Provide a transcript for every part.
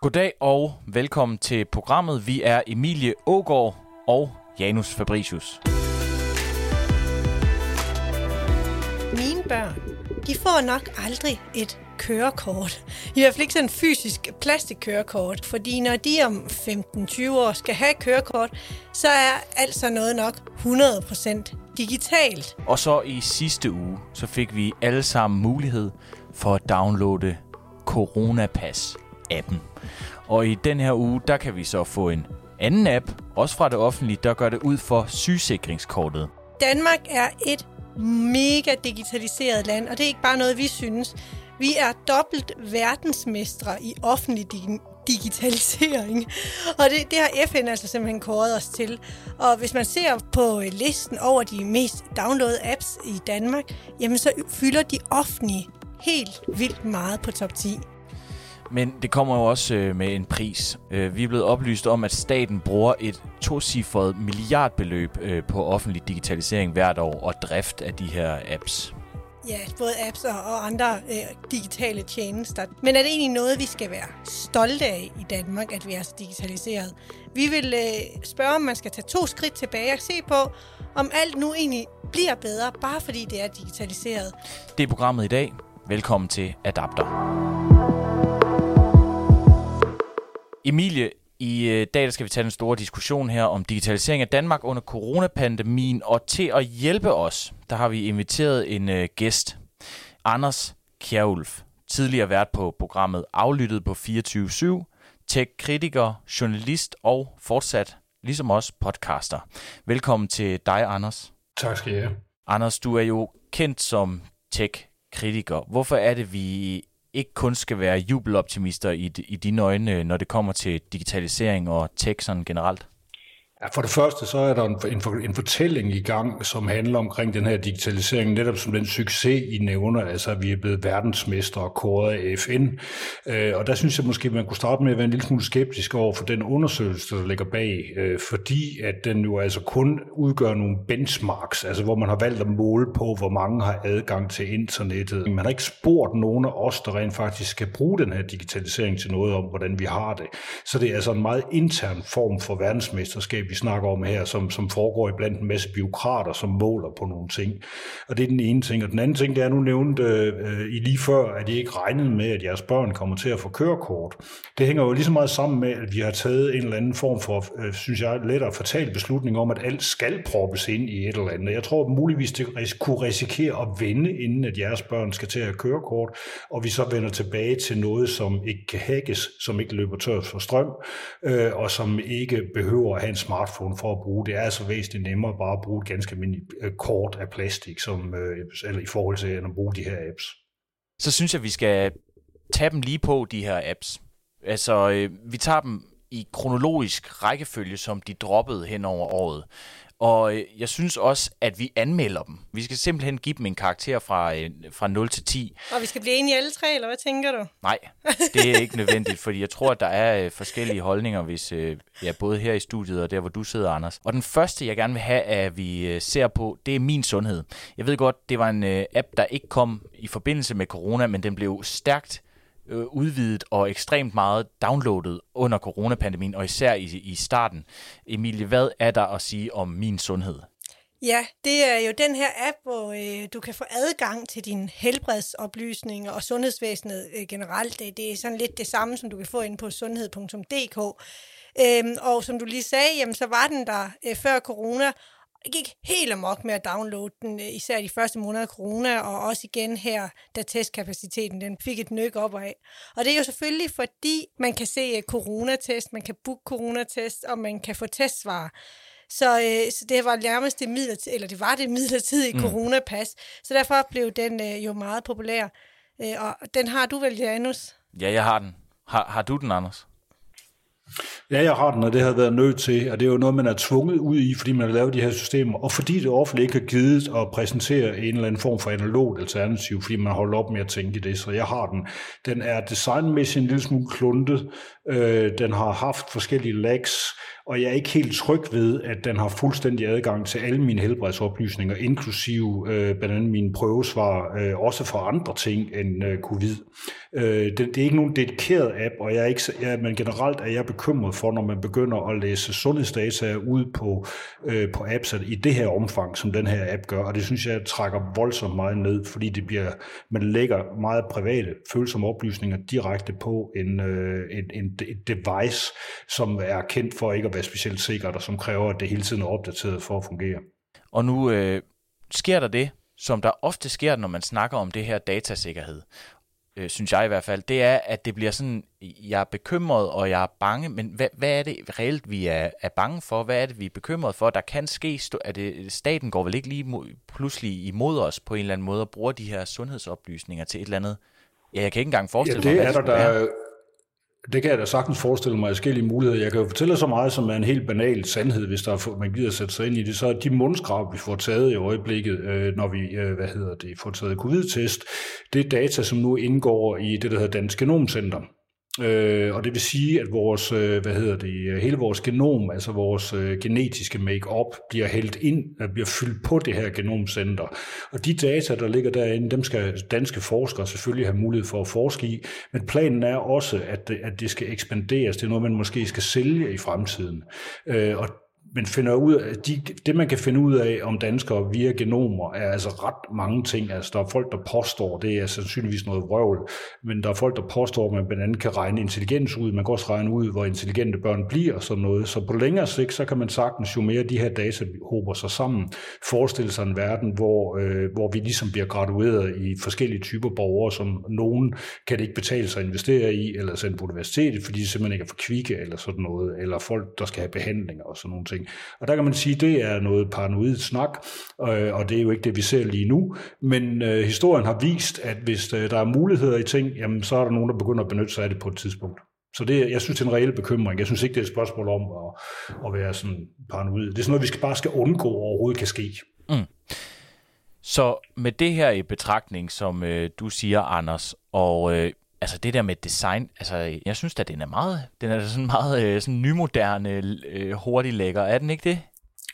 Goddag og velkommen til programmet. Vi er Emilie Ågård og Janus Fabricius. Mine børn, de får nok aldrig et kørekort. I hvert fald ikke sådan en fysisk plastikkørekort, fordi når de om 15-20 år skal have kørekort, så er altså noget nok 100% digitalt. Og så i sidste uge, så fik vi alle sammen mulighed for at downloade appen. Og i den her uge, der kan vi så få en anden app, også fra det offentlige, der gør det ud for sygesikringskortet. Danmark er et mega digitaliseret land, og det er ikke bare noget, vi synes. Vi er dobbelt verdensmestre i offentlig digitalisering. Og det, det har FN altså simpelthen kåret os til. Og hvis man ser på øh, listen over de mest downloadede apps i Danmark, jamen så fylder de offentlige helt vildt meget på top 10. Men det kommer jo også øh, med en pris. Øh, vi er blevet oplyst om, at staten bruger et tocifret milliardbeløb øh, på offentlig digitalisering hvert år og drift af de her apps. Ja, både apps og andre øh, digitale tjenester. Men er det egentlig noget, vi skal være stolte af i Danmark, at vi er så digitaliseret? Vi vil øh, spørge, om man skal tage to skridt tilbage og se på, om alt nu egentlig bliver bedre, bare fordi det er digitaliseret. Det er programmet i dag. Velkommen til Adapter. Emilie, i øh, dag der skal vi tage den store diskussion her om digitalisering af Danmark under coronapandemien, og til at hjælpe os, der har vi inviteret en uh, gæst, Anders Kjærulf, tidligere vært på programmet Aflyttet på 24-7, tech-kritiker, journalist og fortsat, ligesom os, podcaster. Velkommen til dig, Anders. Tak skal I have. Anders, du er jo kendt som tech-kritiker. Hvorfor er det, vi ikke kun skal være jubeloptimister i, i dine øjne, øh, når det kommer til digitalisering og tech sådan generelt? Ja, for det første så er der en, en, en fortælling i gang, som handler omkring den her digitalisering, netop som den succes, I nævner, altså at vi er blevet verdensmestre og kåret af FN. Øh, og der synes jeg måske, man kunne starte med at være en lille smule skeptisk over for den undersøgelse, der ligger bag, øh, fordi at den jo altså kun udgør nogle benchmarks, altså hvor man har valgt at måle på, hvor mange har adgang til internettet. Man har ikke spurgt nogen af os, der rent faktisk skal bruge den her digitalisering til noget om, hvordan vi har det. Så det er altså en meget intern form for verdensmesterskab, vi snakker om her, som, som foregår i blandt en masse byråkrater, som måler på nogle ting. Og det er den ene ting. Og den anden ting, det er, nu nævnte øh, I lige før, at I ikke regnede med, at jeres børn kommer til at få kørekort. Det hænger jo lige så meget sammen med, at vi har taget en eller anden form for, øh, synes jeg, lettere fatal beslutning om, at alt skal proppes ind i et eller andet. Jeg tror at muligvis, det kunne risikere at vende, inden at jeres børn skal til at have kørekort, og vi så vender tilbage til noget, som ikke kan hækkes, som ikke løber tørt for strøm, øh, og som ikke behøver at have en smart smartphone for at bruge. Det er altså væsentligt nemmere bare at bruge et ganske almindeligt øh, kort af plastik, som, øh, eller i forhold til at bruge de her apps. Så synes jeg, vi skal tage dem lige på, de her apps. Altså, øh, vi tager dem i kronologisk rækkefølge, som de droppede hen over året. Og øh, jeg synes også, at vi anmelder dem. Vi skal simpelthen give dem en karakter fra, øh, fra 0 til 10. Og vi skal blive enige alle tre, eller hvad tænker du? Nej, det er ikke nødvendigt, fordi jeg tror, at der er øh, forskellige holdninger, hvis ja, både her i studiet og der, hvor du sidder, Anders. Og den første, jeg gerne vil have, at vi ser på, det er min sundhed. Jeg ved godt, det var en app, der ikke kom i forbindelse med corona, men den blev stærkt øh, udvidet og ekstremt meget downloadet under coronapandemien, og især i, i starten. Emilie, hvad er der at sige om min sundhed? Ja, det er jo den her app, hvor øh, du kan få adgang til dine helbredsoplysninger og sundhedsvæsenet øh, generelt. Det, det er sådan lidt det samme, som du kan få ind på sundhed.dk. Øhm, og som du lige sagde, jamen, så var den der øh, før corona, jeg gik helt amok med at downloade den, øh, især de første måneder af corona, og også igen her, da testkapaciteten den fik et nyk op af. Og det er jo selvfølgelig, fordi man kan se øh, coronatest, man kan booke coronatest, og man kan få testsvar. Så, øh, så det var nærmest det midlertidige, eller det var det midlertidige mm. coronapas. Så derfor blev den øh, jo meget populær. Øh, og den har du vel, Janus? Ja, jeg har den. Har, har du den, Anders? Ja, jeg har den, og det har været nødt til, og det er jo noget, man er tvunget ud i, fordi man har lavet de her systemer, og fordi det offentlige ikke har givet at præsentere en eller anden form for analogt alternativ, fordi man holder op med at tænke i det, så jeg har den. Den er designmæssigt en lille smule kluntet, øh, den har haft forskellige lags, og jeg er ikke helt tryg ved, at den har fuldstændig adgang til alle mine helbredsoplysninger, inklusive øh, blandt andet mine prøvesvar, øh, også for andre ting end øh, covid. Øh, det, det er ikke nogen dedikeret app, og jeg er ikke, jeg, men generelt er jeg bekymret for, når man begynder at læse sundhedsdata ud på, øh, på apps i det her omfang, som den her app gør, og det synes jeg trækker voldsomt meget ned, fordi det bliver, man lægger meget private, følsomme oplysninger direkte på en, øh, en, en, et device, som er kendt for ikke at være specielt sikkert, og som kræver, at det hele tiden er opdateret for at fungere. Og nu øh, sker der det, som der ofte sker, når man snakker om det her datasikkerhed øh, synes jeg i hvert fald, det er, at det bliver sådan, jeg er bekymret, og jeg er bange, men hvad, hvad er det reelt, vi er, er bange for? Hvad er det, vi er bekymret for? Der kan ske, at det, staten går vel ikke lige mod, pludselig imod os på en eller anden måde, og bruger de her sundhedsoplysninger til et eller andet? Ja, jeg kan ikke engang forestille ja, det mig, er der, der, det kan jeg da sagtens forestille mig forskellige muligheder. Jeg kan jo fortælle så meget, som er en helt banal sandhed, hvis der er, man gider sætte sig ind i det. Så er de mundskrab, vi får taget i øjeblikket, øh, når vi øh, hvad hedder det, får taget covid-test, det er data, som nu indgår i det, der hedder Dansk Genomcenter. Øh, og det vil sige, at vores, øh, hvad hedder det, øh, hele vores genom, altså vores øh, genetiske make-up, bliver hældt ind, øh, bliver fyldt på det her genomcenter. Og de data, der ligger derinde, dem skal danske forskere selvfølgelig have mulighed for at forske i, men planen er også, at det, at det skal ekspanderes. Det er noget, man måske skal sælge i fremtiden. Øh, og men finder ud af, de, det man kan finde ud af om danskere via genomer, er altså ret mange ting. Altså der er folk, der påstår, det er sandsynligvis noget vrøvl, men der er folk, der påstår, at man blandt andet kan regne intelligens ud. Man kan også regne ud, hvor intelligente børn bliver og sådan noget. Så på længere sigt, så kan man sagtens, jo mere de her data hober sig sammen, forestille sig en verden, hvor, øh, hvor vi ligesom bliver gradueret i forskellige typer borgere, som nogen kan det ikke betale sig at investere i, eller sende på universitetet, fordi de simpelthen ikke er for kvikke, eller sådan noget, eller folk, der skal have behandlinger og sådan nogle ting ting. Og der kan man sige, at det er noget paranoid snak, øh, og det er jo ikke det, vi ser lige nu. Men øh, historien har vist, at hvis øh, der er muligheder i ting, jamen, så er der nogen, der begynder at benytte sig af det på et tidspunkt. Så det, jeg synes, det er en reel bekymring. Jeg synes ikke, det er et spørgsmål om at, at være sådan paranoid. Det er sådan noget, vi skal bare skal undgå overhovedet kan ske. Mm. Så med det her i betragtning, som øh, du siger, Anders, og øh, altså det der med design, altså jeg synes da, den er meget, den er sådan meget øh, sådan nymoderne, øh, hurtig lækker. Er den ikke det?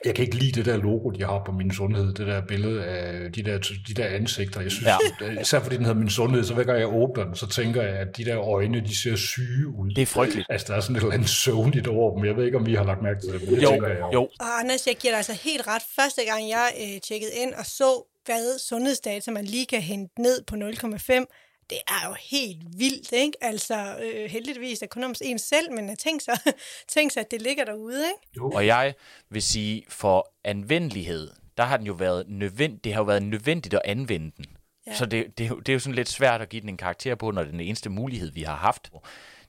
Jeg kan ikke lide det der logo, de har på min sundhed, det der billede af de der, de der ansigter. Jeg synes, ja. især fordi den hedder min sundhed, så hver gang jeg åbner den, så tænker jeg, at de der øjne, de ser syge ud. Det er frygteligt. Altså, der er sådan et eller andet søvnligt over dem. Jeg ved ikke, om vi har lagt mærke til det, men det jo, tænker jeg jo. jo. Og Anders, jeg giver dig altså helt ret. Første gang jeg øh, tjekkede ind og så, hvad sundhedsdata man lige kan hente ned på 0,5, det er jo helt vildt, ikke? Altså, øh, heldigvis er kun om en selv, men tænk så, tænk så, at det ligger derude, ikke? Jo. Og jeg vil sige, for anvendelighed, der har den jo været nødvendigt, det har jo været nødvendigt at anvende den. Ja. Så det, det, det er jo sådan lidt svært at give den en karakter på, når det er den eneste mulighed, vi har haft.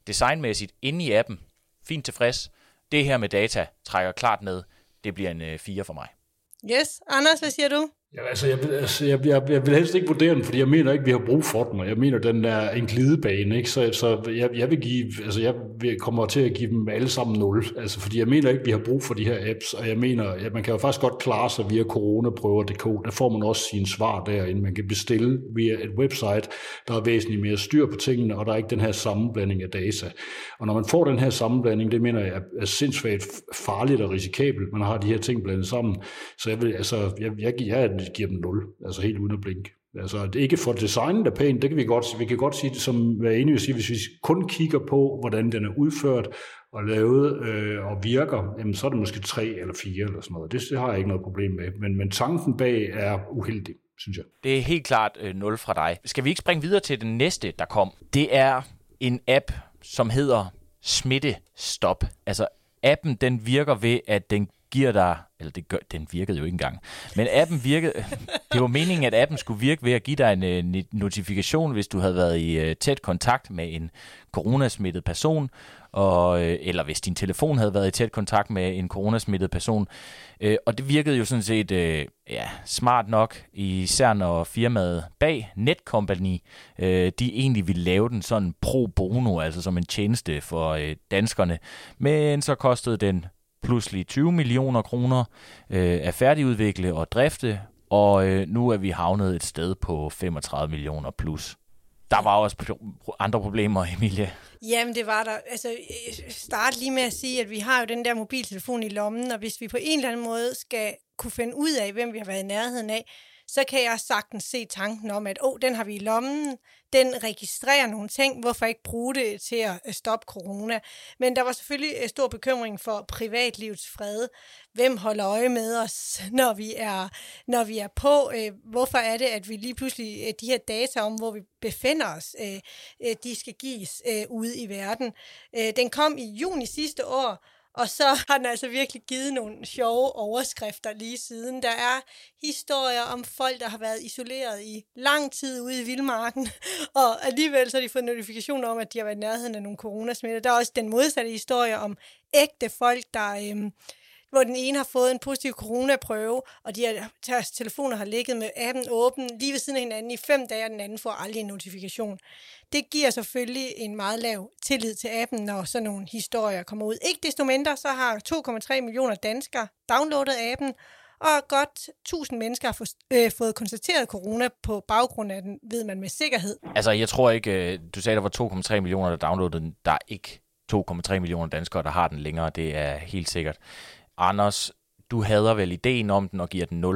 Designmæssigt, inde i appen, fint tilfreds. Det her med data trækker klart ned. Det bliver en øh, 4 for mig. Yes. Anders, hvad siger du? Ja, altså, jeg, altså jeg, jeg, jeg vil helst ikke vurdere den, fordi jeg mener ikke, vi har brug for den, og jeg mener, den er en glidebane, ikke? så, så jeg, jeg vil give, altså jeg kommer til at give dem alle sammen 0, altså fordi jeg mener ikke, vi har brug for de her apps, og jeg mener, at man kan jo faktisk godt klare sig via coronaprøver.dk, der får man også sine svar derinde, man kan bestille via et website, der er væsentligt mere styr på tingene, og der er ikke den her sammenblanding af data. Og når man får den her sammenblanding, det mener jeg er sindssygt farligt og risikabelt, man har de her ting blandet sammen, så jeg vil, altså, jeg, jeg, jeg giver dem 0, altså helt uden at blinke. Altså, det ikke for designet er pænt, det kan vi godt, vi kan godt sige det som være enige sige, hvis vi kun kigger på, hvordan den er udført og lavet øh, og virker, jamen, så er det måske 3 eller 4 eller sådan noget. Det, det har jeg ikke noget problem med. Men, men tanken bag er uheldig, synes jeg. Det er helt klart øh, 0 fra dig. Skal vi ikke springe videre til den næste, der kom? Det er en app, som hedder Smittestop. Altså appen den virker ved, at den giver dig, eller det gør, den virkede jo ikke engang, men appen virkede, det var meningen, at appen skulle virke ved at give dig en, øh, en notifikation, hvis du havde været i uh, tæt kontakt med en coronasmittet person, og, øh, eller hvis din telefon havde været i tæt kontakt med en coronasmittet person. Øh, og det virkede jo sådan set øh, ja, smart nok, især når firmaet bag Netcompany, øh, de egentlig ville lave den sådan pro bono, altså som en tjeneste for øh, danskerne. Men så kostede den pludselig 20 millioner kroner øh, at færdigudvikle og drifte, og øh, nu er vi havnet et sted på 35 millioner plus. der var også andre problemer, Emilie. Jamen, det var der. Altså, øh, start lige med at sige, at vi har jo den der mobiltelefon i lommen, og hvis vi på en eller anden måde skal kunne finde ud af, hvem vi har været i nærheden af, så kan jeg sagtens se tanken om, at oh, den har vi i lommen, den registrerer nogle ting, hvorfor ikke bruge det til at øh, stoppe corona. Men der var selvfølgelig øh, stor bekymring for privatlivets fred. Hvem holder øje med os, når vi er, når vi er på? Øh, hvorfor er det, at vi lige pludselig, de her data om, hvor vi befinder os, de skal gives ude i verden? Den kom i juni sidste år, og så har den altså virkelig givet nogle sjove overskrifter lige siden. Der er historier om folk, der har været isoleret i lang tid ude i vildmarken, og alligevel så har de fået notifikationer om, at de har været i nærheden af nogle coronasmitter. Der er også den modsatte historie om ægte folk, der... Øhm, hvor den ene har fået en positiv coronaprøve, og de har, deres telefoner har ligget med appen åben lige ved siden af hinanden i fem dage, og den anden får aldrig en notifikation. Det giver selvfølgelig en meget lav tillid til appen, når sådan nogle historier kommer ud. Ikke desto mindre, så har 2,3 millioner danskere downloadet appen, og godt 1000 mennesker har få, øh, fået konstateret corona på baggrund af den, ved man med sikkerhed. Altså, jeg tror ikke, øh, du sagde, der var 2,3 millioner, der downloadede den. Der er ikke 2,3 millioner danskere, der har den længere. Det er helt sikkert. Anders, du hader vel ideen om den og giver den 0?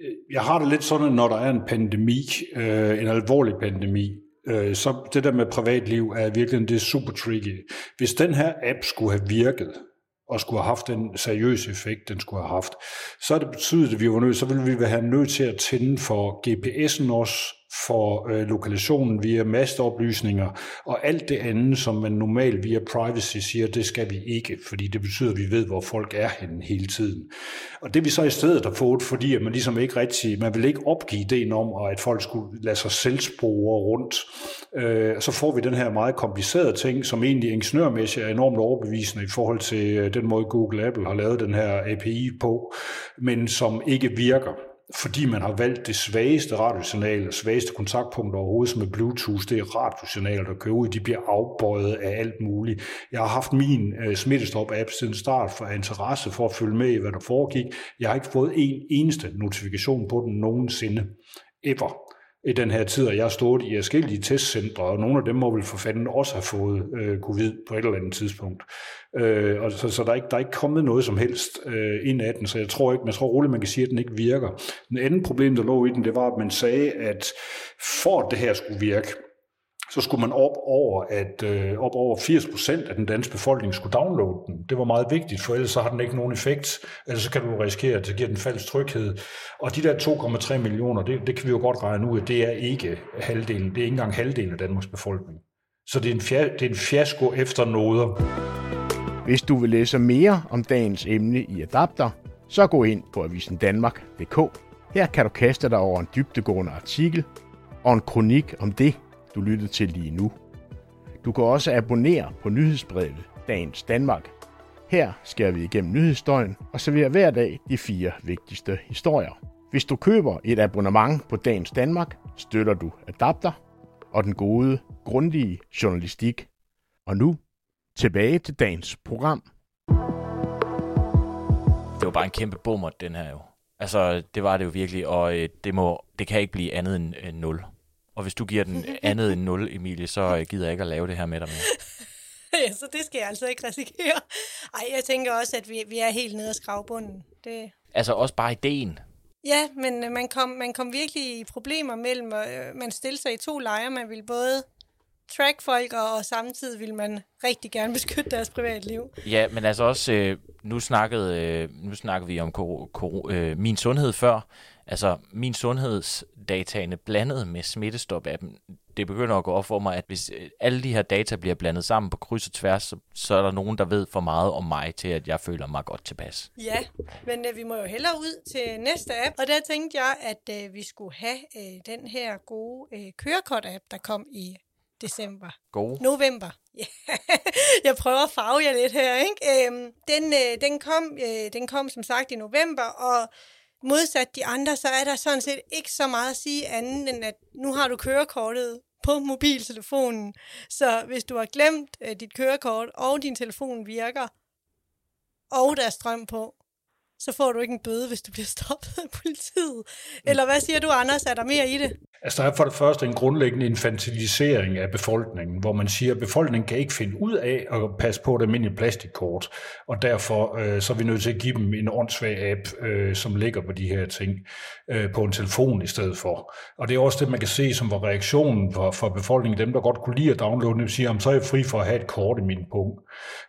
Øh, jeg har det lidt sådan, når der er en pandemi, øh, en alvorlig pandemi, øh, så det der med privatliv er virkelig det er super tricky. Hvis den her app skulle have virket, og skulle have haft den seriøse effekt, den skulle have haft, så er det betydet, at vi var nødt, så ville vi have nødt til at tænde for GPS'en også, for øh, lokationen via masteoplysninger og alt det andet, som man normalt via privacy siger, det skal vi ikke, fordi det betyder, at vi ved, hvor folk er henne hele tiden. Og det vi så i stedet har fået, fordi at man ligesom ikke rigtig, man vil ikke opgive ideen om, at folk skulle lade sig selv spore rundt, øh, så får vi den her meget komplicerede ting, som egentlig ingeniørmæssigt er enormt overbevisende i forhold til øh, den måde Google Apple har lavet den her API på, men som ikke virker fordi man har valgt det svageste radiosignal, det svageste kontaktpunkt overhovedet, som er Bluetooth, det er radiosignaler, der kører ud, de bliver afbøjet af alt muligt. Jeg har haft min uh, smittestop-app siden start for interesse for at følge med i, hvad der foregik. Jeg har ikke fået en eneste notifikation på den nogensinde, ever i den her tid, og jeg har stået i forskellige testcentre, og nogle af dem må vel for fanden også have fået øh, covid på et eller andet tidspunkt. Øh, og så, så der, er ikke, der er ikke kommet noget som helst øh, ind af den, så jeg tror ikke, man tror roligt, man kan sige, at den ikke virker. Den anden problem, der lå i den, det var, at man sagde, at for at det her skulle virke, så skulle man op over, at øh, op over 80% af den danske befolkning skulle downloade den. Det var meget vigtigt, for ellers så har den ikke nogen effekt. Ellers så kan du risikere, at det giver den falsk tryghed. Og de der 2,3 millioner, det, det kan vi jo godt regne ud, at det er ikke halvdelen. Det er ikke engang halvdelen af Danmarks befolkning. Så det er en, fia- det er en fiasko efter noder. Hvis du vil læse mere om dagens emne i Adapter, så gå ind på avisendanmark.dk. Her kan du kaste dig over en dybdegående artikel og en kronik om det, du lytter til lige nu. Du kan også abonnere på nyhedsbrevet Dagens Danmark. Her skærer vi igennem nyhedsstøjen og serverer hver dag de fire vigtigste historier. Hvis du køber et abonnement på Dagens Danmark, støtter du Adapter og den gode, grundige journalistik. Og nu tilbage til dagens program. Det var bare en kæmpe bummer, den her jo. Altså, det var det jo virkelig, og øh, det, må, det kan ikke blive andet end øh, 0. Og hvis du giver den andet end 0, Emilie, så øh, gider jeg ikke at lave det her med dig mere. ja, så det skal jeg altså ikke risikere. Ej, jeg tænker også, at vi, vi er helt nede af skravbunden. Det... Altså også bare ideen. Ja, men øh, man kom, man kom virkelig i problemer mellem, øh, man stillede sig i to lejre. Man ville både track folk, og, og samtidig vil man rigtig gerne beskytte deres privatliv. Ja, men altså også, øh, nu, snakkede, øh, nu snakkede vi om kor- kor- øh, min sundhed før. Altså, min sundhedsdataene blandet med smittestop-appen, det begynder at gå op for mig, at hvis øh, alle de her data bliver blandet sammen på kryds og tværs, så, så er der nogen, der ved for meget om mig til, at jeg føler mig godt tilpas. Ja, men øh, vi må jo hellere ud til næste app, og der tænkte jeg, at øh, vi skulle have øh, den her gode øh, kørekort-app, der kom i december. God. November. Ja, jeg prøver at farve jer lidt her, ikke? Øhm, den, øh, den, kom, øh, den kom som sagt i november, og modsat de andre, så er der sådan set ikke så meget at sige andet, end at nu har du kørekortet på mobiltelefonen. Så hvis du har glemt øh, dit kørekort, og din telefon virker, og der er strøm på, så får du ikke en bøde, hvis du bliver stoppet af politiet. Eller hvad siger du, Anders? Er der mere i det? Altså, der er for det første en grundlæggende infantilisering af befolkningen, hvor man siger, at befolkningen kan ikke finde ud af at passe på et almindeligt plastikkort, og derfor øh, så er vi nødt til at give dem en åndssvag app, øh, som ligger på de her ting øh, på en telefon i stedet for. Og det er også det, man kan se som var reaktionen for, for befolkningen, dem der godt kunne lide at downloade det, siger, så er jeg fri for at have et kort i min punkt.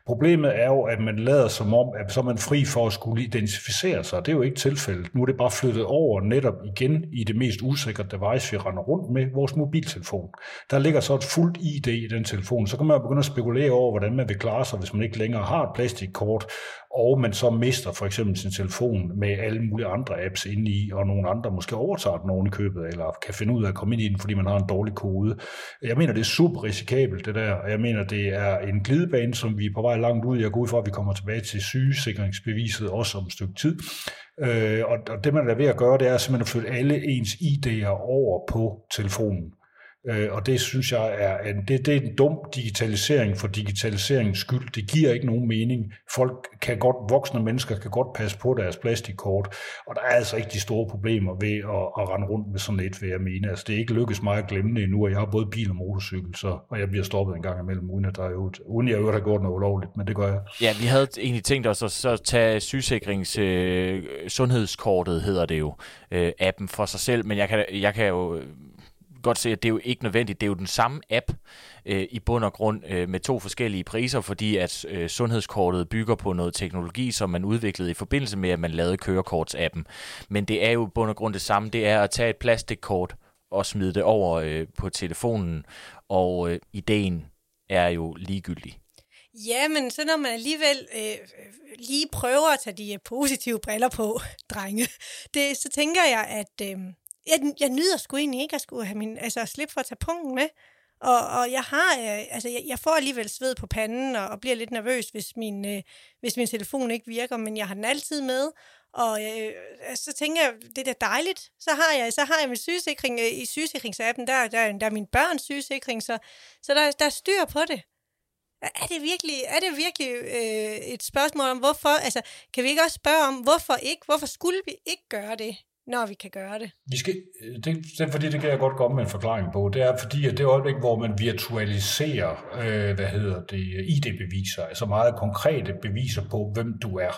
Problemet er jo, at man lader som om, at så er man fri for at skulle identificere sig. Det er jo ikke tilfældet. Nu er det bare flyttet over netop igen i det mest usikre device, vi render rundt med, vores mobiltelefon. Der ligger så et fuldt ID i den telefon. Så kan man begynde at spekulere over, hvordan man vil klare sig, hvis man ikke længere har et plastikkort, og man så mister for eksempel sin telefon med alle mulige andre apps inde i, og nogle andre måske overtager den oven i købet, eller kan finde ud af at komme ind i den, fordi man har en dårlig kode. Jeg mener, det er super risikabelt, det der, jeg mener, det er en glidebane, som vi er på vej langt ud. Jeg går ud fra, at vi kommer tilbage til sygesikringsbeviset også om et stykke tid. Øh, og, og det, man er ved at gøre, det er simpelthen at flytte alle ens ID'er over på telefonen. Øh, og det synes jeg er en, det, det er en dum digitalisering for digitaliseringens skyld. Det giver ikke nogen mening. Folk kan godt, voksne mennesker kan godt passe på deres plastikkort, og der er altså ikke de store problemer ved at, at rende rundt med sådan et, vil jeg mene. Altså, det er ikke lykkedes mig at glemme det endnu, og jeg har både bil og motorcykel, så, og jeg bliver stoppet en gang imellem, uden at, der er ud, uden jeg øvrigt har gjort noget ulovligt, men det gør jeg. Ja, vi havde egentlig tænkt os at så tage sygesikrings øh, sundhedskortet, hedder det jo, øh, appen for sig selv, men jeg kan, jeg kan jo godt se, at det er jo ikke nødvendigt. Det er jo den samme app øh, i bund og grund øh, med to forskellige priser, fordi at øh, sundhedskortet bygger på noget teknologi, som man udviklede i forbindelse med, at man lavede kørekortsappen. Men det er jo i bund og grund det samme. Det er at tage et plastikkort og smide det over øh, på telefonen, og øh, ideen er jo ligegyldig. Ja, men så når man alligevel øh, lige prøver at tage de positive briller på, drenge, det, så tænker jeg, at øh, jeg, jeg nyder sgu egentlig ikke at skulle have min, altså slippe for at tage punkten med. Og, og jeg har, øh, altså jeg, jeg får alligevel sved på panden og, og bliver lidt nervøs, hvis min, øh, hvis min telefon ikke virker, men jeg har den altid med. Og øh, øh så tænker jeg, det er da dejligt. Så har jeg, så har jeg min sygesikring øh, i sygesikringsappen, der, der, der er min børns sygesikring, så, så der, der er styr på det. Er det virkelig, er det virkelig øh, et spørgsmål om, hvorfor? Altså, kan vi ikke også spørge om, hvorfor ikke? Hvorfor skulle vi ikke gøre det? Når vi kan gøre det? Vi skal, øh, det, det er fordi, det kan jeg godt komme med en forklaring på. Det er fordi, at det øjeblik, hvor man virtualiserer, øh, hvad hedder det, ID-beviser, altså meget konkrete beviser på, hvem du er,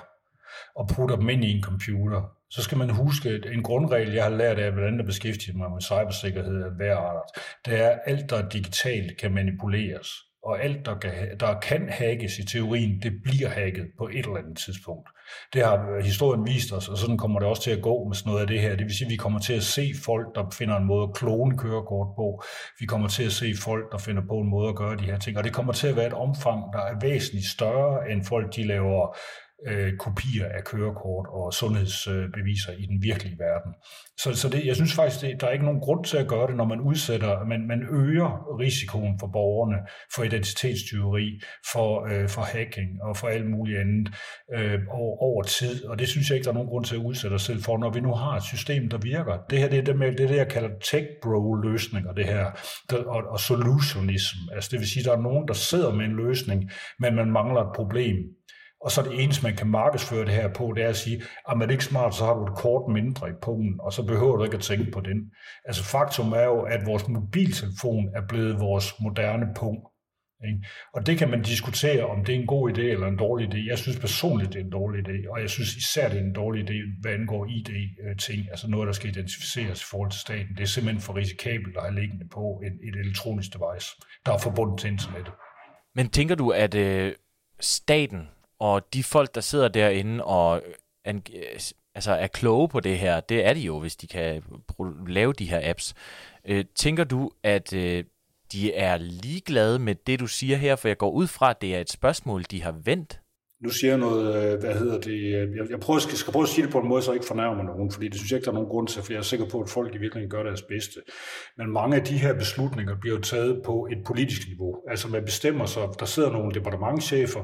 og putter dem ind i en computer, så skal man huske, at en grundregel, jeg har lært af, hvordan der beskæftiger mig med cybersikkerhed af hver art, det er, at alt, der er digitalt, kan manipuleres og alt, der kan, der kan hackes i teorien, det bliver hacket på et eller andet tidspunkt. Det har øh, historien vist os, og sådan kommer det også til at gå med sådan noget af det her. Det vil sige, at vi kommer til at se folk, der finder en måde at klone kørekort på. Vi kommer til at se folk, der finder på en måde at gøre de her ting. Og det kommer til at være et omfang, der er væsentligt større, end folk de laver øh, kopier af kørekort og sundhedsbeviser i den virkelige verden. Så, så det, jeg synes faktisk, det, der er ikke nogen grund til at gøre det, når man udsætter, man, man øger risikoen for borgerne for identitetstyveri, for, øh, for hacking og for alt muligt andet øh, over, over tid. Og det synes jeg ikke, der er nogen grund til at udsætte os selv for, når vi nu har et system, der virker. Det her det er det, med, det, er det jeg kalder tech-bro-løsninger, det her, der, og, og solutionism. Altså det vil sige, der er nogen, der sidder med en løsning, men man mangler et problem og så det eneste, man kan markedsføre det her på, det er at sige, ah, at man ikke smart, så har du et kort mindre i pungen, og så behøver du ikke at tænke på den. Altså faktum er jo, at vores mobiltelefon er blevet vores moderne pung. Ikke? Og det kan man diskutere, om det er en god idé eller en dårlig idé. Jeg synes personligt, det er en dårlig idé, og jeg synes især, det er en dårlig idé, hvad angår ID-ting, øh, altså noget, der skal identificeres i forhold til staten. Det er simpelthen for risikabelt at have liggende på et, et elektronisk device, der er forbundet til internettet. Men tænker du, at øh, staten og de folk, der sidder derinde og øh, øh, altså er kloge på det her, det er de jo, hvis de kan lave de her apps. Øh, tænker du, at øh, de er ligeglade med det, du siger her? For jeg går ud fra, at det er et spørgsmål, de har vendt nu siger jeg noget, øh, hvad hedder det, øh, jeg, jeg prøver, skal, skal prøve at sige det på en måde, så jeg ikke fornærmer nogen, fordi det synes jeg ikke, der er nogen grund til, for jeg er sikker på, at folk i virkeligheden gør deres bedste. Men mange af de her beslutninger bliver jo taget på et politisk niveau. Altså man bestemmer sig, der sidder nogle departementchefer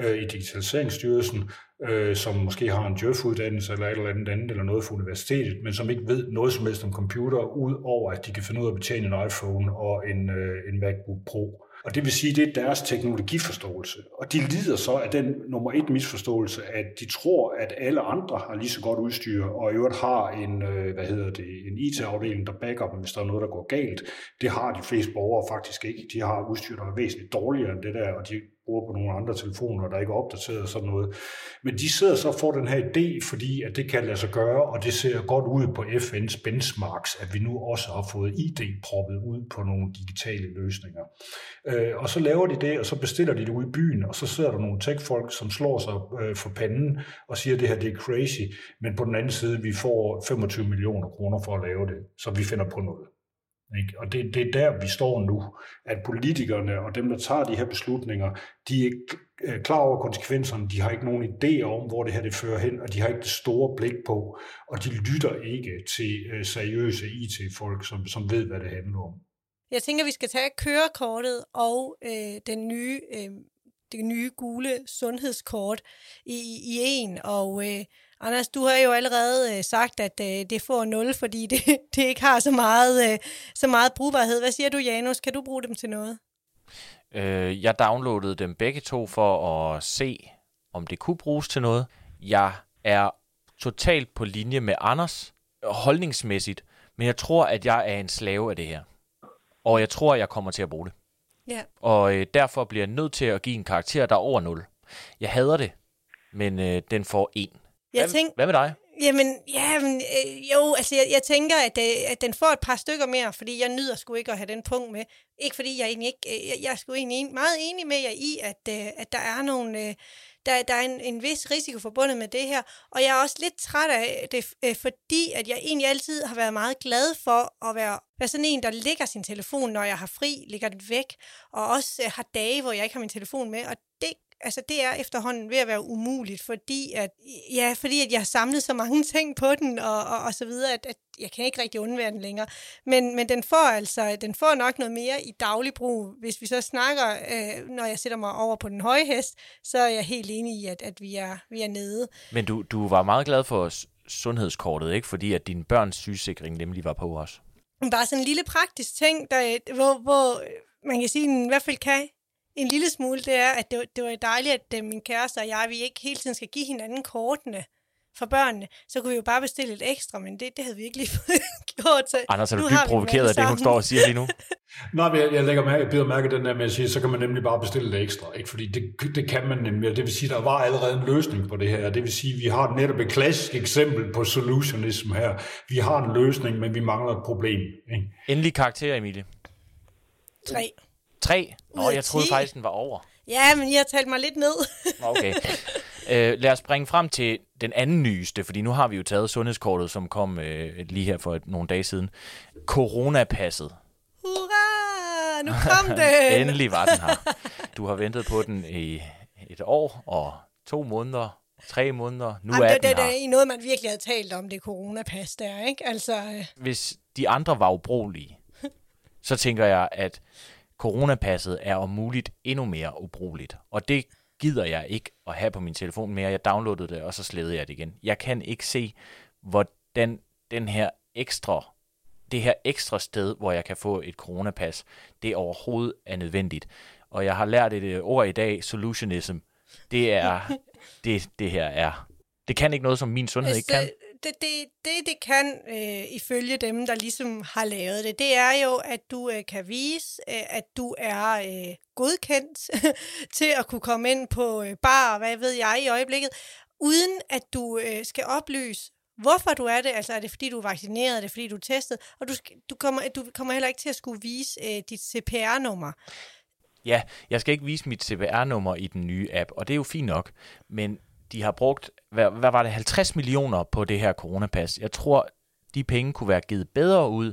øh, i Digitaliseringsstyrelsen, øh, som måske har en Djøf-uddannelse eller et eller andet andet, eller noget fra universitetet, men som ikke ved noget som helst om computer, ud over at de kan finde ud af at betjene en iPhone og en, øh, en MacBook Pro. Og det vil sige, det er deres teknologiforståelse. Og de lider så af den nummer et misforståelse, at de tror, at alle andre har lige så godt udstyr, og i øvrigt har en, øh, hvad hedder det, en IT-afdeling, der backer dem, hvis der er noget, der går galt. Det har de fleste borgere faktisk ikke. De har udstyr, der er væsentligt dårligere end det der, og de bruger på nogle andre telefoner, der ikke er opdateret og sådan noget. Men de sidder så og får den her idé, fordi at det kan lade sig gøre, og det ser godt ud på FN's benchmarks, at vi nu også har fået ID proppet ud på nogle digitale løsninger. Øh, og så laver de det, og så bestiller de det ud i byen, og så sidder der nogle tech-folk, som slår sig øh, for panden og siger, at det her det er crazy, men på den anden side, vi får 25 millioner kroner for at lave det, så vi finder på noget. Ikke? Og det, det er der, vi står nu, at politikerne og dem, der tager de her beslutninger, de er ikke øh, klar over konsekvenserne, de har ikke nogen idé om, hvor det her det fører hen, og de har ikke det store blik på, og de lytter ikke til øh, seriøse IT-folk, som, som ved, hvad det handler om. Jeg tænker, vi skal tage kørekortet og øh, den nye, øh, det nye gule sundhedskort i, i en, og øh, Anders, du har jo allerede øh, sagt, at øh, det får 0, fordi det, det ikke har så meget, øh, så meget brugbarhed. Hvad siger du, Janus? Kan du bruge dem til noget? Øh, jeg downloadede dem begge to for at se, om det kunne bruges til noget. Jeg er totalt på linje med Anders, holdningsmæssigt, men jeg tror, at jeg er en slave af det her. Og jeg tror, at jeg kommer til at bruge det. Ja. Og øh, derfor bliver jeg nødt til at give en karakter, der er over 0. Jeg hader det, men øh, den får 1. Jeg hvad, tænk, hvad med dig? Jamen, ja, men, øh, jo, altså jeg, jeg tænker, at, øh, at den får et par stykker mere, fordi jeg nyder sgu ikke at have den punkt med. Ikke fordi jeg egentlig ikke, øh, jeg, jeg er sgu egentlig en, meget enig med jer i, at, øh, at der er nogle, øh, der, der er en, en vis risiko forbundet med det her, og jeg er også lidt træt af det, øh, fordi at jeg egentlig altid har været meget glad for at være, være sådan en, der lægger sin telefon, når jeg har fri, lægger den væk, og også øh, har dage, hvor jeg ikke har min telefon med, og altså det er efterhånden ved at være umuligt, fordi at, ja, fordi at jeg har samlet så mange ting på den, og, og, og så videre, at, at jeg kan ikke rigtig undvære den længere. Men, men den får altså, den får nok noget mere i daglig brug. Hvis vi så snakker, øh, når jeg sætter mig over på den høje hest, så er jeg helt enig i, at, at vi, er, vi er nede. Men du, du var meget glad for sundhedskortet, ikke? Fordi at din børns sygesikring nemlig var på os. Bare sådan en lille praktisk ting, der, hvor, hvor man kan sige, at i hvert fald kan en lille smule, det er, at det, det var dejligt, at øh, min kæreste og jeg, vi ikke hele tiden skal give hinanden kortene for børnene, så kunne vi jo bare bestille et ekstra, men det, det havde vi ikke lige fået gjort. Så Anders, er du dybt provokeret af det, hun står og siger lige nu? Nej, men jeg, jeg lægger mærke, jeg bider mærke den der med at sige, så kan man nemlig bare bestille det ekstra, ikke? fordi det, det kan man nemlig, det vil sige, der var allerede en løsning på det her, det vil sige, vi har netop et klassisk eksempel på solutionism her. Vi har en løsning, men vi mangler et problem. Ikke? Endelig karakter, Emilie. Tre. Tre? Nå, jeg troede faktisk, den var over. Ja, men jeg har talt mig lidt ned. okay. Øh, lad os springe frem til den anden nyeste, fordi nu har vi jo taget sundhedskortet, som kom øh, lige her for et, nogle dage siden. Coronapasset. Hurra! Nu kom det! Endelig var den her. Du har ventet på den i et år og to måneder, tre måneder. Nu Jamen, er det, den det, her. Det er noget, man virkelig havde talt om, det coronapas der, ikke? Altså, øh... Hvis de andre var ubrugelige, så tænker jeg, at coronapasset er om muligt endnu mere ubrugeligt. Og det gider jeg ikke at have på min telefon mere. Jeg downloadede det, og så slædede jeg det igen. Jeg kan ikke se, hvordan den her ekstra, det her ekstra sted, hvor jeg kan få et coronapas, det overhovedet er nødvendigt. Og jeg har lært et ord i dag, solutionism. Det er, det, det her er. Det kan ikke noget, som min sundhed ikke kan det, det, det, det kan, øh, ifølge dem, der ligesom har lavet det, det er jo, at du øh, kan vise, øh, at du er øh, godkendt til at kunne komme ind på øh, bar, hvad ved jeg i øjeblikket, uden at du øh, skal oplyse, hvorfor du er det. Altså er det fordi, du er vaccineret, er det fordi, du er testet, og du, du, kommer, du kommer heller ikke til at skulle vise øh, dit CPR-nummer. Ja, jeg skal ikke vise mit CPR-nummer i den nye app, og det er jo fint nok, men de har brugt, hvad, hvad var det, 50 millioner på det her coronapas. Jeg tror, de penge kunne være givet bedre ud,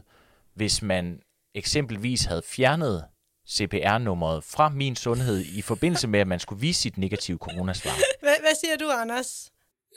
hvis man eksempelvis havde fjernet CPR-nummeret fra min sundhed i forbindelse med, at man skulle vise sit negative coronasvar. Hvad, hvad siger du, Anders?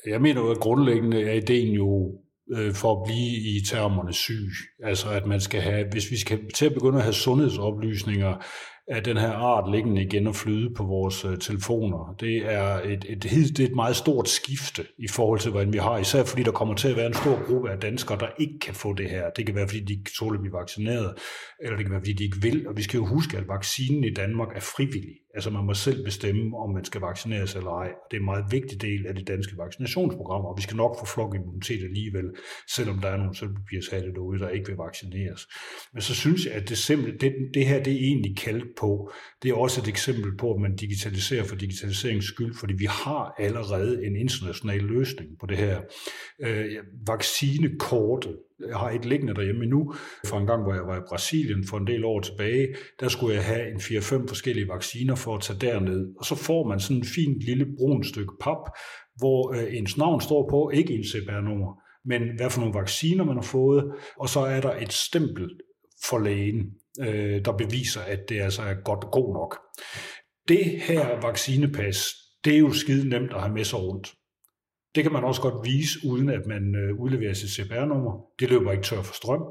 Jeg mener jo, at grundlæggende er ideen jo øh, for at blive i termerne syg. Altså at man skal have, hvis vi skal til at begynde at have sundhedsoplysninger, af den her art liggende igen og flyde på vores øh, telefoner. Det er et, et, det er et meget stort skifte i forhold til, hvordan vi har, især fordi der kommer til at være en stor gruppe af danskere, der ikke kan få det her. Det kan være, fordi de ikke tåler at blive vaccineret, eller det kan være, fordi de ikke vil. Og vi skal jo huske, at vaccinen i Danmark er frivillig. Altså man må selv bestemme, om man skal vaccineres eller ej. Og det er en meget vigtig del af det danske vaccinationsprogram, og vi skal nok få flokimmunitet alligevel, selvom der er nogle sølvpapirshatte derude, der ikke vil vaccineres. Men så synes jeg, at det, simpelt, det, det her det er egentlig kaldt på. Det er også et eksempel på, at man digitaliserer for digitaliserings skyld, fordi vi har allerede en international løsning på det her. Øh, vaccinekortet, jeg har et liggende derhjemme nu, fra en gang, hvor jeg var i Brasilien for en del år tilbage, der skulle jeg have en 4-5 forskellige vacciner for at tage derned. Og så får man sådan en fint lille brun stykke pap, hvor øh, ens navn står på, ikke ens CPR-nummer, men hvad for nogle vacciner man har fået, og så er der et stempel for lægen, øh, der beviser, at det altså er godt god nok. Det her vaccinepas, det er jo skide nemt at have med sig rundt. Det kan man også godt vise, uden at man øh, udleverer sit CPR-nummer. Det løber ikke tør for strøm.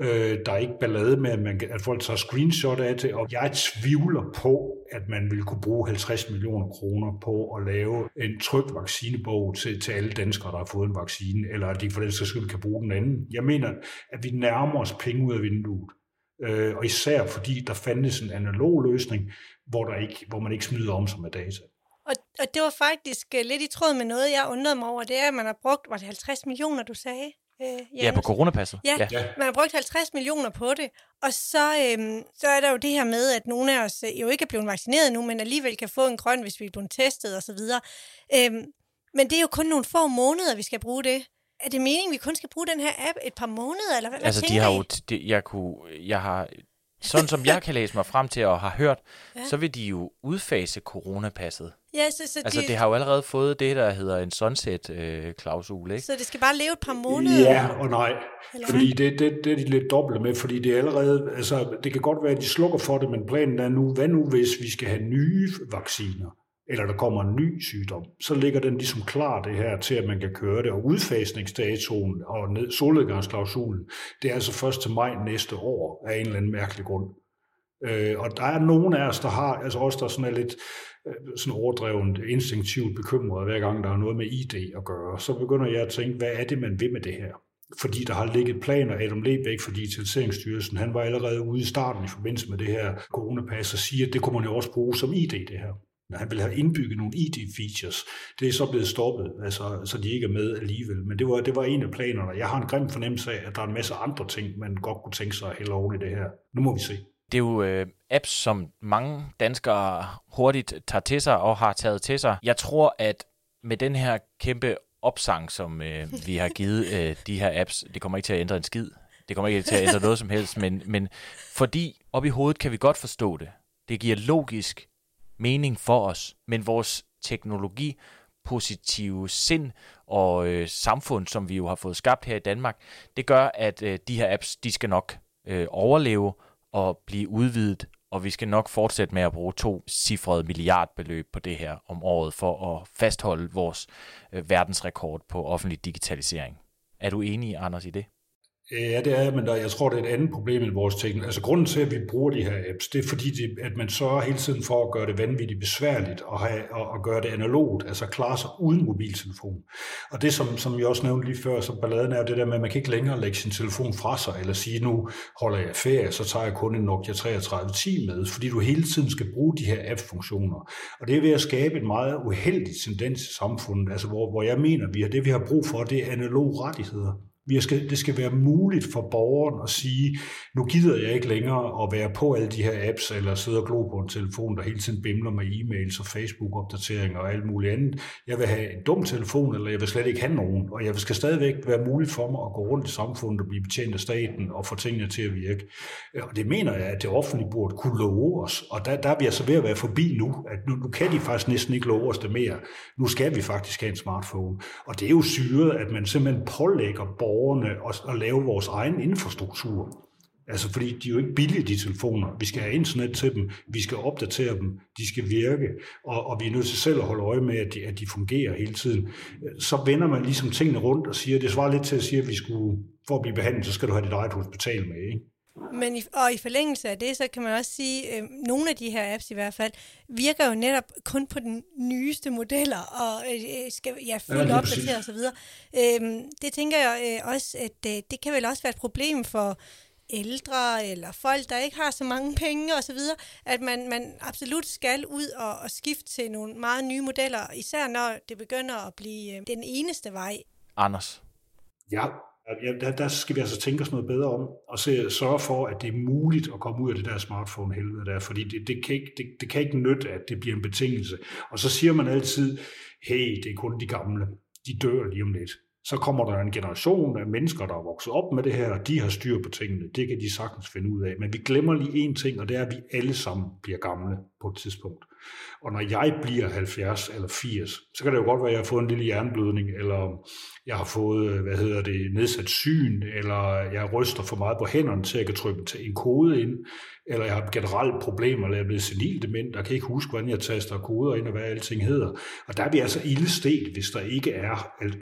Øh, der er ikke ballade med, at, man, at folk tager screenshot af det, og jeg tvivler på, at man vil kunne bruge 50 millioner kroner på at lave en tryg vaccinebog til, til alle danskere, der har fået en vaccine, eller at de for den skyld kan bruge den anden. Jeg mener, at vi nærmer os penge ud af vinduet. Øh, og især fordi der fandtes en analog løsning, hvor, der ikke, hvor man ikke smider om sig med data. Og, og det var faktisk øh, lidt i tråd med noget, jeg undrede mig over. Det er, at man har brugt, var det 50 millioner, du sagde? Uh, ja, på coronapasset. Ja, ja, man har brugt 50 millioner på det. Og så, øhm, så er der jo det her med, at nogle af os øh, jo ikke er blevet vaccineret nu, men alligevel kan få en grøn, hvis vi er blevet testet osv. Øhm, men det er jo kun nogle få måneder, vi skal bruge det. Er det meningen, vi kun skal bruge den her app et par måneder? Eller hvad, altså, hvad de har jo, de, jeg, kunne, jeg har sådan som jeg kan læse mig frem til og har hørt, ja. så vil de jo udfase coronapasset. Ja, så, så altså, de... det har jo allerede fået det, der hedder en sunset-klausul, ikke? Så det skal bare leve et par måneder? Ja og nej. Eller fordi det, det, det er de lidt dobbelt med, fordi det er allerede, altså, det kan godt være, at de slukker for det, men planen er nu, hvad nu hvis vi skal have nye vacciner? Eller der kommer en ny sygdom, så ligger den ligesom klar det her til, at man kan køre det. Og udfasningsdatoen og solnedgangsklausulen, det er altså først til maj næste år af en eller anden mærkelig grund. Øh, og der er nogen af os, der har, altså også der sådan er lidt øh, sådan overdrevet instinktivt bekymret, hver gang der er noget med ID at gøre, så begynder jeg at tænke, hvad er det, man vil med det her? fordi der har ligget planer. Adam Lebæk for Digitaliseringsstyrelsen, han var allerede ude i starten i forbindelse med det her coronapas og siger, at det kunne man jo også bruge som ID, det her. Han ville have indbygget nogle ID-features. Det er så blevet stoppet, altså, så de ikke er med alligevel. Men det var, det var en af planerne. Jeg har en grim fornemmelse af, at der er en masse andre ting, man godt kunne tænke sig at hælde oven i det her. Nu må vi se. Det er jo øh, apps, som mange danskere hurtigt tager til sig og har taget til sig. Jeg tror, at med den her kæmpe opsang, som øh, vi har givet øh, de her apps, det kommer ikke til at ændre en skid. Det kommer ikke til at ændre noget som helst, men, men fordi op i hovedet kan vi godt forstå det. Det giver logisk mening for os, men vores teknologi positive sind og øh, samfund, som vi jo har fået skabt her i Danmark, det gør, at øh, de her apps, de skal nok øh, overleve og blive udvidet, og vi skal nok fortsætte med at bruge to cifrede milliardbeløb på det her om året for at fastholde vores øh, verdensrekord på offentlig digitalisering. Er du enig, Anders, i det? Øh, ja, det er, men der, jeg tror, det er et andet problem i vores teknologi. Altså grunden til, at vi bruger de her apps, det er fordi, det, at man sørger hele tiden for at gøre det vanvittigt besværligt og, have, og, og gøre det analogt, altså klare sig uden mobiltelefon. Og det, som, som jeg også nævnte lige før, så balladen er jo det der med, at man kan ikke længere lægge sin telefon fra sig, eller sige, nu holder jeg ferie, så tager jeg kun en Nokia 3310 med, fordi du hele tiden skal bruge de her app-funktioner. Og det er ved at skabe en meget uheldig tendens i samfundet, altså hvor, hvor jeg mener, at vi har, det vi har brug for, det er analog rettigheder. Vi skal, det skal være muligt for borgeren at sige, nu gider jeg ikke længere at være på alle de her apps, eller sidde og glo på en telefon, der hele tiden bimler med e-mails og Facebook-opdateringer og alt muligt andet. Jeg vil have en dum telefon, eller jeg vil slet ikke have nogen, og jeg skal stadigvæk være muligt for mig at gå rundt i samfundet og blive betjent af staten og få tingene til at virke. Og det mener jeg, at det offentlige burde kunne love os, og der, der er vi altså ved at være forbi nu, at nu, nu kan de faktisk næsten ikke love os det mere. Nu skal vi faktisk have en smartphone. Og det er jo syret, at man simpelthen pålægger borgeren borgerne og, og lave vores egen infrastruktur. Altså fordi de er jo ikke billige, de telefoner. Vi skal have internet til dem, vi skal opdatere dem, de skal virke, og, og vi er nødt til selv at holde øje med, at de, at de fungerer hele tiden. Så vender man ligesom tingene rundt og siger, det svarer lidt til at sige, at vi skulle, for at blive behandlet, så skal du have dit eget hospital med. Ikke? Men i, og i forlængelse af det, så kan man også sige, at øh, nogle af de her apps i hvert fald, virker jo netop kun på den nyeste modeller, og øh, skal ja, fuldt ja, opdateret osv. Øh, det tænker jeg øh, også, at øh, det kan vel også være et problem for ældre eller folk, der ikke har så mange penge osv., at man, man absolut skal ud og, og skifte til nogle meget nye modeller, især når det begynder at blive øh, den eneste vej. Anders? Ja, Ja, der, der skal vi altså tænke os noget bedre om, og se, sørge for, at det er muligt at komme ud af det der smartphone-helvede der, fordi det, det, kan ikke, det, det kan ikke nytte, at det bliver en betingelse. Og så siger man altid, hey, det er kun de gamle, de dør lige om lidt. Så kommer der en generation af mennesker, der er vokset op med det her, og de har styr på tingene. Det kan de sagtens finde ud af. Men vi glemmer lige én ting, og det er, at vi alle sammen bliver gamle på et tidspunkt. Og når jeg bliver 70 eller 80, så kan det jo godt være, at jeg har fået en lille jernblødning, eller jeg har fået, øh, hvad hedder det, nedsat syn, eller jeg ryster for meget på hænderne til, at jeg kan trykke en kode ind, eller jeg har generelt problemer, eller jeg er blevet senil dement, og kan ikke huske, hvordan jeg taster koder ind, og hvad alting hedder. Og der er vi altså ildestet, hvis der ikke er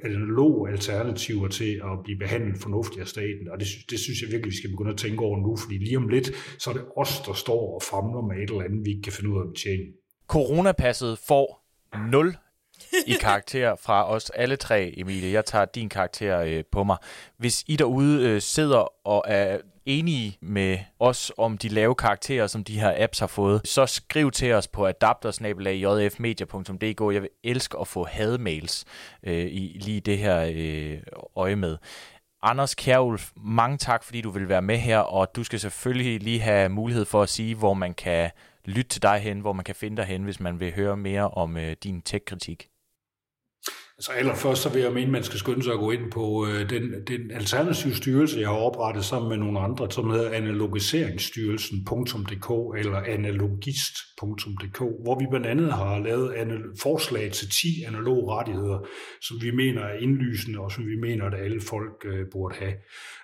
analog alternativer til at blive behandlet fornuftigt af staten. Og det, det synes jeg virkelig, vi skal begynde at tænke over nu, fordi lige om lidt, så er det os, der står og famler med et eller andet, vi ikke kan finde ud af at betjene. Coronapasset får 0 i karakter fra os alle tre, Emilie. Jeg tager din karakter øh, på mig. Hvis I derude øh, sidder og er enige med os om de lave karakterer, som de her apps har fået, så skriv til os på adaptersnabelag.jfmedia.dk. Jeg vil elske at få hademails øh, i lige det her øh, øje med. Anders Kjærulf, mange tak, fordi du vil være med her, og du skal selvfølgelig lige have mulighed for at sige, hvor man kan lytte til dig hen, hvor man kan finde dig hen, hvis man vil høre mere om øh, din tech-kritik. Altså allerførst så vil jeg mene, at man skal skynde sig at gå ind på øh, den, den alternative styrelse, jeg har oprettet sammen med nogle andre, som hedder analogiseringsstyrelsen.dk eller analogist.dk, hvor vi blandt andet har lavet forslag til 10 analoge rettigheder, som vi mener er indlysende, og som vi mener, at alle folk øh, burde have.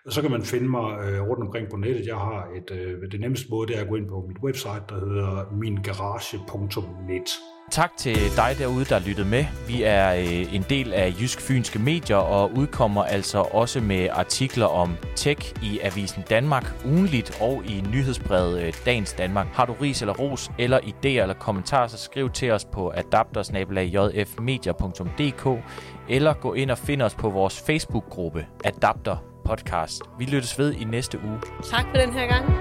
Og så kan man finde mig øh, rundt omkring på nettet. Jeg har et, øh, det nemmeste måde, det er at gå ind på mit website, der hedder mingarage.net. Tak til dig derude, der lyttede med. Vi er øh, en del af Jysk Fynske Medier og udkommer altså også med artikler om tech i Avisen Danmark ugenligt og i nyhedsbrevet øh, Dagens Danmark. Har du ris eller ros eller idéer eller kommentarer, så skriv til os på adaptersnabelagjfmedia.dk eller gå ind og find os på vores Facebook-gruppe Adapter Podcast. Vi lyttes ved i næste uge. Tak for den her gang.